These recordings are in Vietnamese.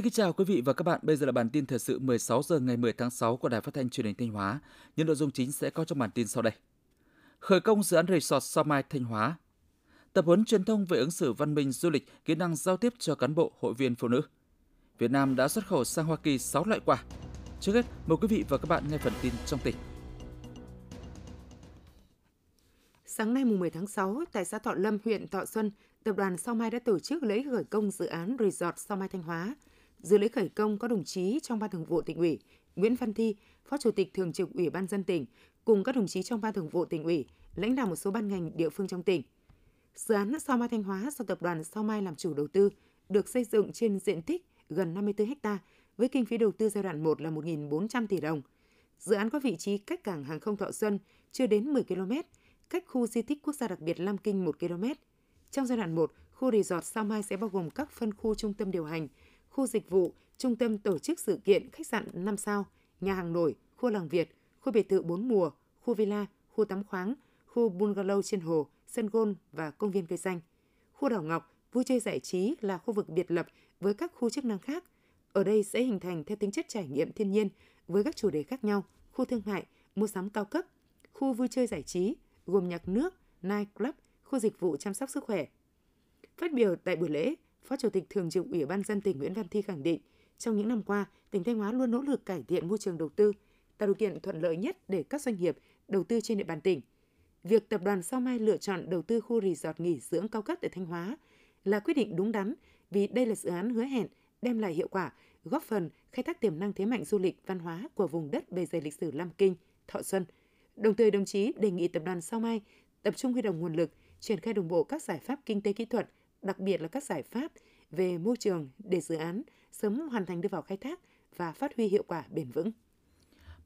Xin kính chào quý vị và các bạn. Bây giờ là bản tin thời sự 16 giờ ngày 10 tháng 6 của Đài Phát thanh Truyền hình Thanh Hóa. Những nội dung chính sẽ có trong bản tin sau đây. Khởi công dự án resort Sao Mai Thanh Hóa. Tập huấn truyền thông về ứng xử văn minh du lịch, kỹ năng giao tiếp cho cán bộ, hội viên phụ nữ. Việt Nam đã xuất khẩu sang Hoa Kỳ 6 loại quả. Trước hết, mời quý vị và các bạn nghe phần tin trong tỉnh. Sáng nay mùng 10 tháng 6, tại xã Thọ Lâm, huyện Thọ Xuân, tập đoàn Sao Mai đã tổ chức lễ khởi công dự án Resort Sao Mai Thanh Hóa. Dự lễ khởi công có đồng chí trong ban thường vụ tỉnh ủy, Nguyễn Văn Thi, Phó Chủ tịch Thường trực Ủy ban dân tỉnh, cùng các đồng chí trong ban thường vụ tỉnh ủy, lãnh đạo một số ban ngành địa phương trong tỉnh. Dự án Sao Mai Thanh Hóa do tập đoàn Sao Mai làm chủ đầu tư, được xây dựng trên diện tích gần 54 ha với kinh phí đầu tư giai đoạn 1 là 1.400 tỷ đồng. Dự án có vị trí cách cảng hàng không Thọ Xuân chưa đến 10 km, cách khu di tích quốc gia đặc biệt Lam Kinh 1 km. Trong giai đoạn 1, khu resort Sao Mai sẽ bao gồm các phân khu trung tâm điều hành, khu dịch vụ, trung tâm tổ chức sự kiện, khách sạn 5 sao, nhà hàng nổi, khu làng Việt, khu biệt thự 4 mùa, khu villa, khu tắm khoáng, khu bungalow trên hồ, sân golf và công viên cây xanh. Khu đảo Ngọc, vui chơi giải trí là khu vực biệt lập với các khu chức năng khác. Ở đây sẽ hình thành theo tính chất trải nghiệm thiên nhiên với các chủ đề khác nhau, khu thương mại, mua sắm cao cấp, khu vui chơi giải trí gồm nhạc nước, night club, khu dịch vụ chăm sóc sức khỏe. Phát biểu tại buổi lễ, Phó Chủ tịch Thường trực Ủy ban dân tỉnh Nguyễn Văn Thi khẳng định, trong những năm qua, tỉnh Thanh Hóa luôn nỗ lực cải thiện môi trường đầu tư, tạo điều kiện thuận lợi nhất để các doanh nghiệp đầu tư trên địa bàn tỉnh. Việc tập đoàn Sao Mai lựa chọn đầu tư khu resort nghỉ dưỡng cao cấp tại Thanh Hóa là quyết định đúng đắn vì đây là dự án hứa hẹn đem lại hiệu quả, góp phần khai thác tiềm năng thế mạnh du lịch văn hóa của vùng đất bề dày lịch sử Lam Kinh, Thọ Xuân. Đồng thời đồng chí đề nghị tập đoàn Sao Mai tập trung huy động nguồn lực, triển khai đồng bộ các giải pháp kinh tế kỹ thuật, đặc biệt là các giải pháp về môi trường để dự án sớm hoàn thành đưa vào khai thác và phát huy hiệu quả bền vững.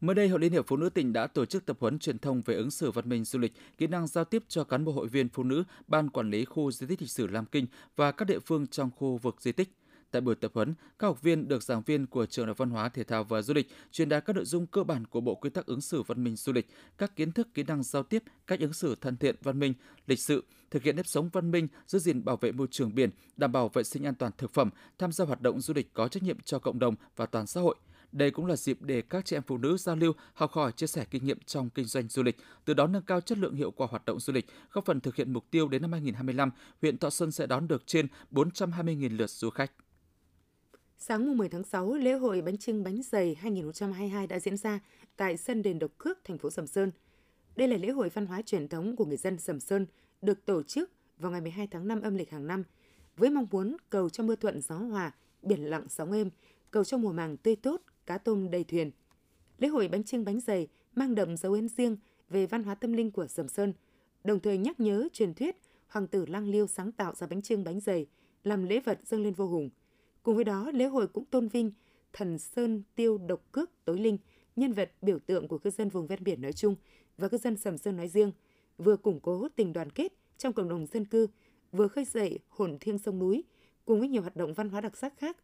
Mới đây, Hội Liên hiệp Phụ nữ tỉnh đã tổ chức tập huấn truyền thông về ứng xử văn minh du lịch, kỹ năng giao tiếp cho cán bộ hội viên phụ nữ, ban quản lý khu di tích lịch sử Lam Kinh và các địa phương trong khu vực di tích. Tại buổi tập huấn, các học viên được giảng viên của trường đại văn hóa thể thao và du lịch truyền đạt các nội dung cơ bản của bộ quy tắc ứng xử văn minh du lịch, các kiến thức kỹ năng giao tiếp, cách ứng xử thân thiện văn minh, lịch sự, thực hiện nếp sống văn minh, giữ gìn bảo vệ môi trường biển, đảm bảo vệ sinh an toàn thực phẩm, tham gia hoạt động du lịch có trách nhiệm cho cộng đồng và toàn xã hội. Đây cũng là dịp để các chị em phụ nữ giao lưu, học hỏi, chia sẻ kinh nghiệm trong kinh doanh du lịch, từ đó nâng cao chất lượng hiệu quả hoạt động du lịch, góp phần thực hiện mục tiêu đến năm 2025, huyện Thọ Xuân sẽ đón được trên 420.000 lượt du khách. Sáng mùng 10 tháng 6, lễ hội bánh trưng bánh dày 2022 đã diễn ra tại sân đền Độc Cước, thành phố Sầm Sơn. Đây là lễ hội văn hóa truyền thống của người dân Sầm Sơn, được tổ chức vào ngày 12 tháng 5 âm lịch hàng năm, với mong muốn cầu cho mưa thuận gió hòa, biển lặng sóng êm, cầu cho mùa màng tươi tốt, cá tôm đầy thuyền. Lễ hội bánh trưng bánh dày mang đậm dấu ấn riêng về văn hóa tâm linh của Sầm Sơn, đồng thời nhắc nhớ truyền thuyết hoàng tử Lang Liêu sáng tạo ra bánh trưng bánh dày làm lễ vật dâng lên vô hùng – Cùng với đó, lễ hội cũng tôn vinh thần Sơn Tiêu Độc Cước Tối Linh, nhân vật biểu tượng của cư dân vùng ven biển nói chung và cư dân Sầm Sơn nói riêng, vừa củng cố tình đoàn kết trong cộng đồng dân cư, vừa khơi dậy hồn thiêng sông núi, cùng với nhiều hoạt động văn hóa đặc sắc khác.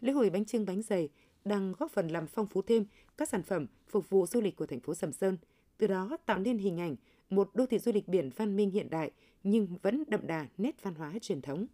Lễ hội bánh trưng bánh dày đang góp phần làm phong phú thêm các sản phẩm phục vụ du lịch của thành phố Sầm Sơn, từ đó tạo nên hình ảnh một đô thị du lịch biển văn minh hiện đại nhưng vẫn đậm đà nét văn hóa truyền thống.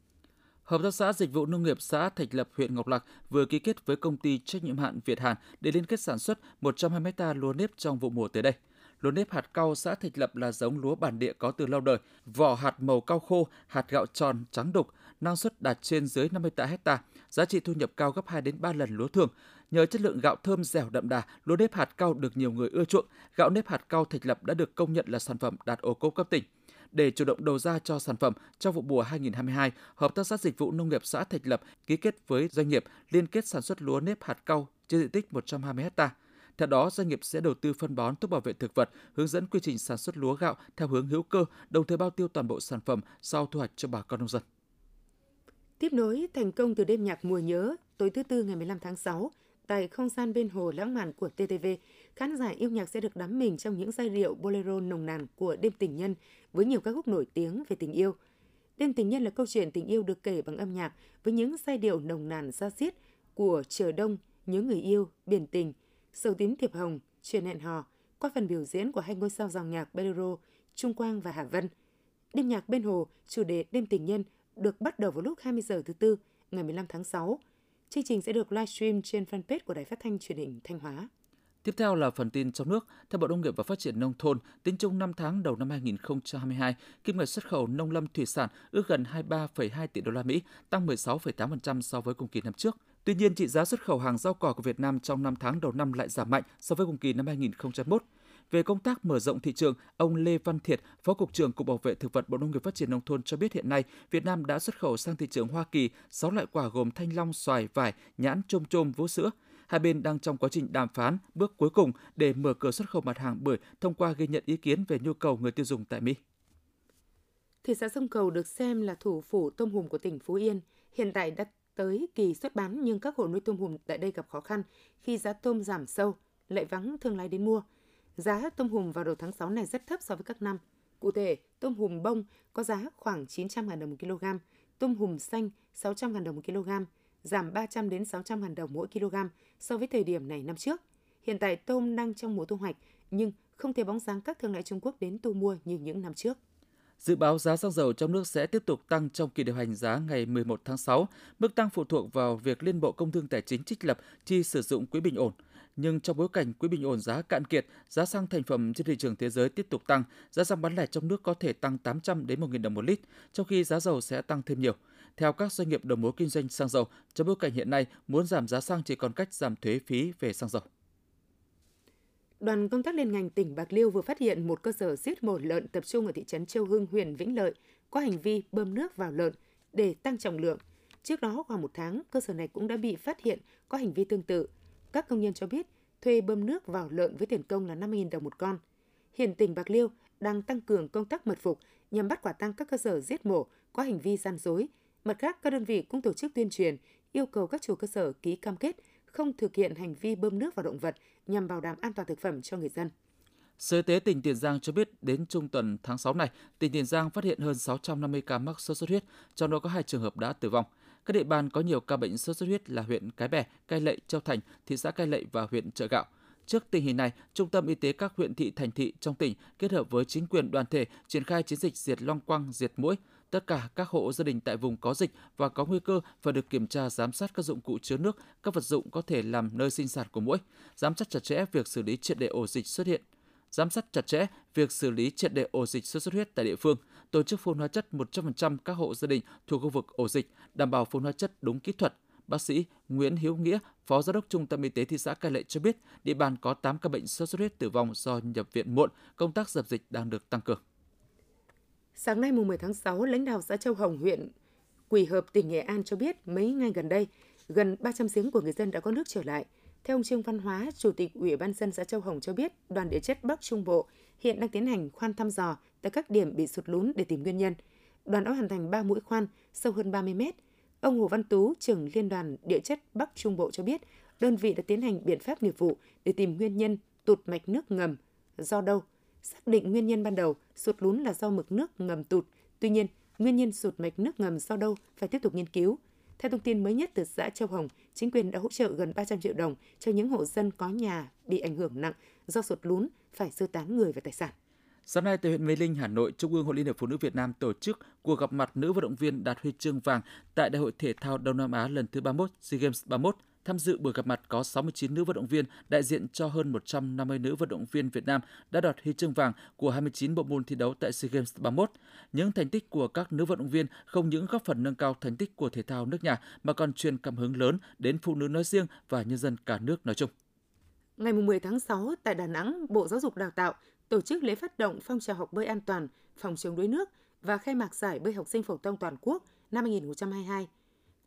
Hợp tác xã Dịch vụ Nông nghiệp xã Thạch Lập, huyện Ngọc Lặc vừa ký kết với công ty trách nhiệm hạn Việt Hàn để liên kết sản xuất 120 ha lúa nếp trong vụ mùa tới đây. Lúa nếp hạt cau xã Thạch Lập là giống lúa bản địa có từ lâu đời, vỏ hạt màu cao khô, hạt gạo tròn, trắng đục, năng suất đạt trên dưới 50 tạ hecta, giá trị thu nhập cao gấp 2 đến 3 lần lúa thường. Nhờ chất lượng gạo thơm dẻo đậm đà, lúa nếp hạt cau được nhiều người ưa chuộng. Gạo nếp hạt cau Thạch Lập đã được công nhận là sản phẩm đạt ô cốp cấp tỉnh. Để chủ động đầu ra cho sản phẩm trong vụ mùa 2022, Hợp tác xã Dịch vụ Nông nghiệp xã Thạch Lập ký kết với doanh nghiệp liên kết sản xuất lúa nếp hạt cau trên diện tích 120 ha. Theo đó, doanh nghiệp sẽ đầu tư phân bón thuốc bảo vệ thực vật, hướng dẫn quy trình sản xuất lúa gạo theo hướng hữu cơ, đồng thời bao tiêu toàn bộ sản phẩm sau thu hoạch cho bà con nông dân. Tiếp nối thành công từ đêm nhạc mùa nhớ tối thứ tư ngày 15 tháng 6 tại không gian bên hồ lãng mạn của TTV, khán giả yêu nhạc sẽ được đắm mình trong những giai điệu bolero nồng nàn của đêm tình nhân với nhiều ca khúc nổi tiếng về tình yêu. Đêm tình nhân là câu chuyện tình yêu được kể bằng âm nhạc với những giai điệu nồng nàn xa xiết của Chờ Đông, Nhớ Người Yêu, Biển Tình, Sầu Tím Thiệp Hồng, Chuyện Hẹn Hò qua phần biểu diễn của hai ngôi sao dòng nhạc bolero Trung Quang và Hà Vân. Đêm nhạc bên hồ, chủ đề Đêm tình nhân được bắt đầu vào lúc 20 giờ thứ tư ngày 15 tháng 6 Chương trình sẽ được livestream trên fanpage của Đài Phát thanh Truyền hình Thanh Hóa. Tiếp theo là phần tin trong nước. Theo Bộ Nông nghiệp và Phát triển Nông thôn, tính chung 5 tháng đầu năm 2022, kim ngạch xuất khẩu nông lâm thủy sản ước gần 23,2 tỷ đô la Mỹ, tăng 16,8% so với cùng kỳ năm trước. Tuy nhiên, trị giá xuất khẩu hàng rau cỏ của Việt Nam trong 5 tháng đầu năm lại giảm mạnh so với cùng kỳ năm 2021. Về công tác mở rộng thị trường, ông Lê Văn Thiệt, Phó Cục trưởng Cục Bảo vệ Thực vật Bộ Nông nghiệp Phát triển Nông thôn cho biết hiện nay Việt Nam đã xuất khẩu sang thị trường Hoa Kỳ 6 loại quả gồm thanh long, xoài, vải, nhãn, trôm trôm, vú sữa. Hai bên đang trong quá trình đàm phán bước cuối cùng để mở cửa xuất khẩu mặt hàng bưởi thông qua ghi nhận ý kiến về nhu cầu người tiêu dùng tại Mỹ. Thị xã Sông Cầu được xem là thủ phủ tôm hùm của tỉnh Phú Yên. Hiện tại đã tới kỳ xuất bán nhưng các hộ nuôi tôm hùm tại đây gặp khó khăn khi giá tôm giảm sâu, lại vắng thương lái đến mua. Giá tôm hùm vào đầu tháng 6 này rất thấp so với các năm. Cụ thể, tôm hùm bông có giá khoảng 900.000 đồng một kg, tôm hùm xanh 600.000 đồng một kg, giảm 300 đến 600.000 đồng mỗi kg so với thời điểm này năm trước. Hiện tại tôm đang trong mùa thu hoạch nhưng không thể bóng dáng các thương lái Trung Quốc đến thu mua như những năm trước. Dự báo giá xăng dầu trong nước sẽ tiếp tục tăng trong kỳ điều hành giá ngày 11 tháng 6. Mức tăng phụ thuộc vào việc Liên Bộ Công Thương Tài chính trích lập chi sử dụng quỹ bình ổn. Nhưng trong bối cảnh quỹ bình ổn giá cạn kiệt, giá xăng thành phẩm trên thị trường thế giới tiếp tục tăng, giá xăng bán lẻ trong nước có thể tăng 800 đến 1.000 đồng một lít, trong khi giá dầu sẽ tăng thêm nhiều. Theo các doanh nghiệp đầu mối kinh doanh xăng dầu, trong bối cảnh hiện nay, muốn giảm giá xăng chỉ còn cách giảm thuế phí về xăng dầu. Đoàn công tác liên ngành tỉnh Bạc Liêu vừa phát hiện một cơ sở giết mổ lợn tập trung ở thị trấn Châu Hưng, huyện Vĩnh Lợi có hành vi bơm nước vào lợn để tăng trọng lượng. Trước đó khoảng một tháng, cơ sở này cũng đã bị phát hiện có hành vi tương tự. Các công nhân cho biết thuê bơm nước vào lợn với tiền công là 50.000 đồng một con. Hiện tỉnh Bạc Liêu đang tăng cường công tác mật phục nhằm bắt quả tăng các cơ sở giết mổ có hành vi gian dối. Mặt khác, các đơn vị cũng tổ chức tuyên truyền, yêu cầu các chủ cơ sở ký cam kết không thực hiện hành vi bơm nước vào động vật nhằm bảo đảm an toàn thực phẩm cho người dân. Sở Y tế tỉnh Tiền Giang cho biết đến trung tuần tháng 6 này, tỉnh Tiền Giang phát hiện hơn 650 ca mắc sốt xuất huyết, trong đó có hai trường hợp đã tử vong. Các địa bàn có nhiều ca bệnh sốt xuất huyết là huyện Cái Bè, Cai Lậy, Châu Thành, thị xã Cai Lậy và huyện Chợ Gạo. Trước tình hình này, Trung tâm Y tế các huyện thị thành thị trong tỉnh kết hợp với chính quyền đoàn thể triển khai chiến dịch diệt long quăng, diệt mũi. Tất cả các hộ gia đình tại vùng có dịch và có nguy cơ phải được kiểm tra giám sát các dụng cụ chứa nước, các vật dụng có thể làm nơi sinh sản của mũi, giám sát chặt chẽ việc xử lý triệt để ổ dịch xuất hiện giám sát chặt chẽ việc xử lý triệt để ổ dịch sốt xuất huyết tại địa phương, tổ chức phun hóa chất 100% các hộ gia đình thuộc khu vực ổ dịch, đảm bảo phun hóa chất đúng kỹ thuật. Bác sĩ Nguyễn Hiếu Nghĩa, Phó Giám đốc Trung tâm Y tế thị xã Cai Lệ cho biết, địa bàn có 8 ca bệnh sốt xuất huyết tử vong do nhập viện muộn, công tác dập dịch đang được tăng cường. Sáng nay mùng 10 tháng 6, lãnh đạo xã Châu Hồng, huyện Quỳ Hợp, tỉnh Nghệ An cho biết mấy ngày gần đây, gần 300 giếng của người dân đã có nước trở lại. Theo ông Trương Văn Hóa, Chủ tịch Ủy ban dân xã Châu Hồng cho biết, đoàn địa chất Bắc Trung Bộ hiện đang tiến hành khoan thăm dò tại các điểm bị sụt lún để tìm nguyên nhân. Đoàn đã hoàn thành 3 mũi khoan sâu hơn 30 mét. Ông Hồ Văn Tú, trưởng Liên đoàn Địa chất Bắc Trung Bộ cho biết, đơn vị đã tiến hành biện pháp nghiệp vụ để tìm nguyên nhân tụt mạch nước ngầm do đâu. Xác định nguyên nhân ban đầu, sụt lún là do mực nước ngầm tụt. Tuy nhiên, nguyên nhân sụt mạch nước ngầm do đâu phải tiếp tục nghiên cứu. Theo thông tin mới nhất từ xã Châu Hồng, chính quyền đã hỗ trợ gần 300 triệu đồng cho những hộ dân có nhà bị ảnh hưởng nặng do sụt lún phải sơ tán người và tài sản. Sáng nay tại huyện Mê Linh, Hà Nội, Trung ương Hội Liên hiệp Phụ nữ Việt Nam tổ chức cuộc gặp mặt nữ vận động viên đạt huy chương vàng tại Đại hội thể thao Đông Nam Á lần thứ 31 SEA Games 31. Tham dự buổi gặp mặt có 69 nữ vận động viên đại diện cho hơn 150 nữ vận động viên Việt Nam đã đoạt huy chương vàng của 29 bộ môn thi đấu tại SEA Games 31. Những thành tích của các nữ vận động viên không những góp phần nâng cao thành tích của thể thao nước nhà mà còn truyền cảm hứng lớn đến phụ nữ nói riêng và nhân dân cả nước nói chung. Ngày 10 tháng 6 tại Đà Nẵng, Bộ Giáo dục Đào tạo tổ chức lễ phát động phong trào học bơi an toàn, phòng chống đuối nước và khai mạc giải bơi học sinh phổ thông toàn quốc năm 2022.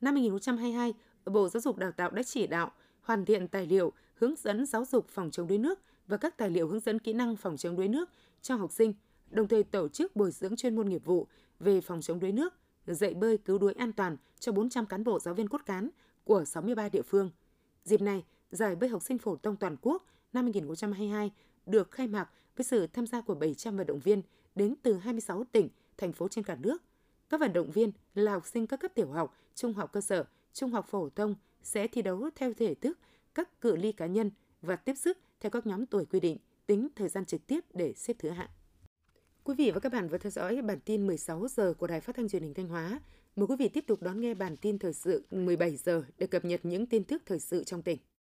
Năm 2022, Bộ Giáo dục Đào tạo đã chỉ đạo hoàn thiện tài liệu hướng dẫn giáo dục phòng chống đuối nước và các tài liệu hướng dẫn kỹ năng phòng chống đuối nước cho học sinh, đồng thời tổ chức bồi dưỡng chuyên môn nghiệp vụ về phòng chống đuối nước, dạy bơi cứu đuối an toàn cho 400 cán bộ giáo viên cốt cán của 63 địa phương. Dịp này, giải bơi học sinh phổ thông toàn quốc năm 2022 được khai mạc với sự tham gia của 700 vận động viên đến từ 26 tỉnh, thành phố trên cả nước. Các vận động viên là học sinh các cấp tiểu học, trung học cơ sở, trung học phổ thông sẽ thi đấu theo thể thức các cự ly cá nhân và tiếp sức theo các nhóm tuổi quy định, tính thời gian trực tiếp để xếp thứ hạng. Quý vị và các bạn vừa theo dõi bản tin 16 giờ của Đài Phát thanh Truyền hình Thanh Hóa. Mời quý vị tiếp tục đón nghe bản tin thời sự 17 giờ để cập nhật những tin tức thời sự trong tỉnh.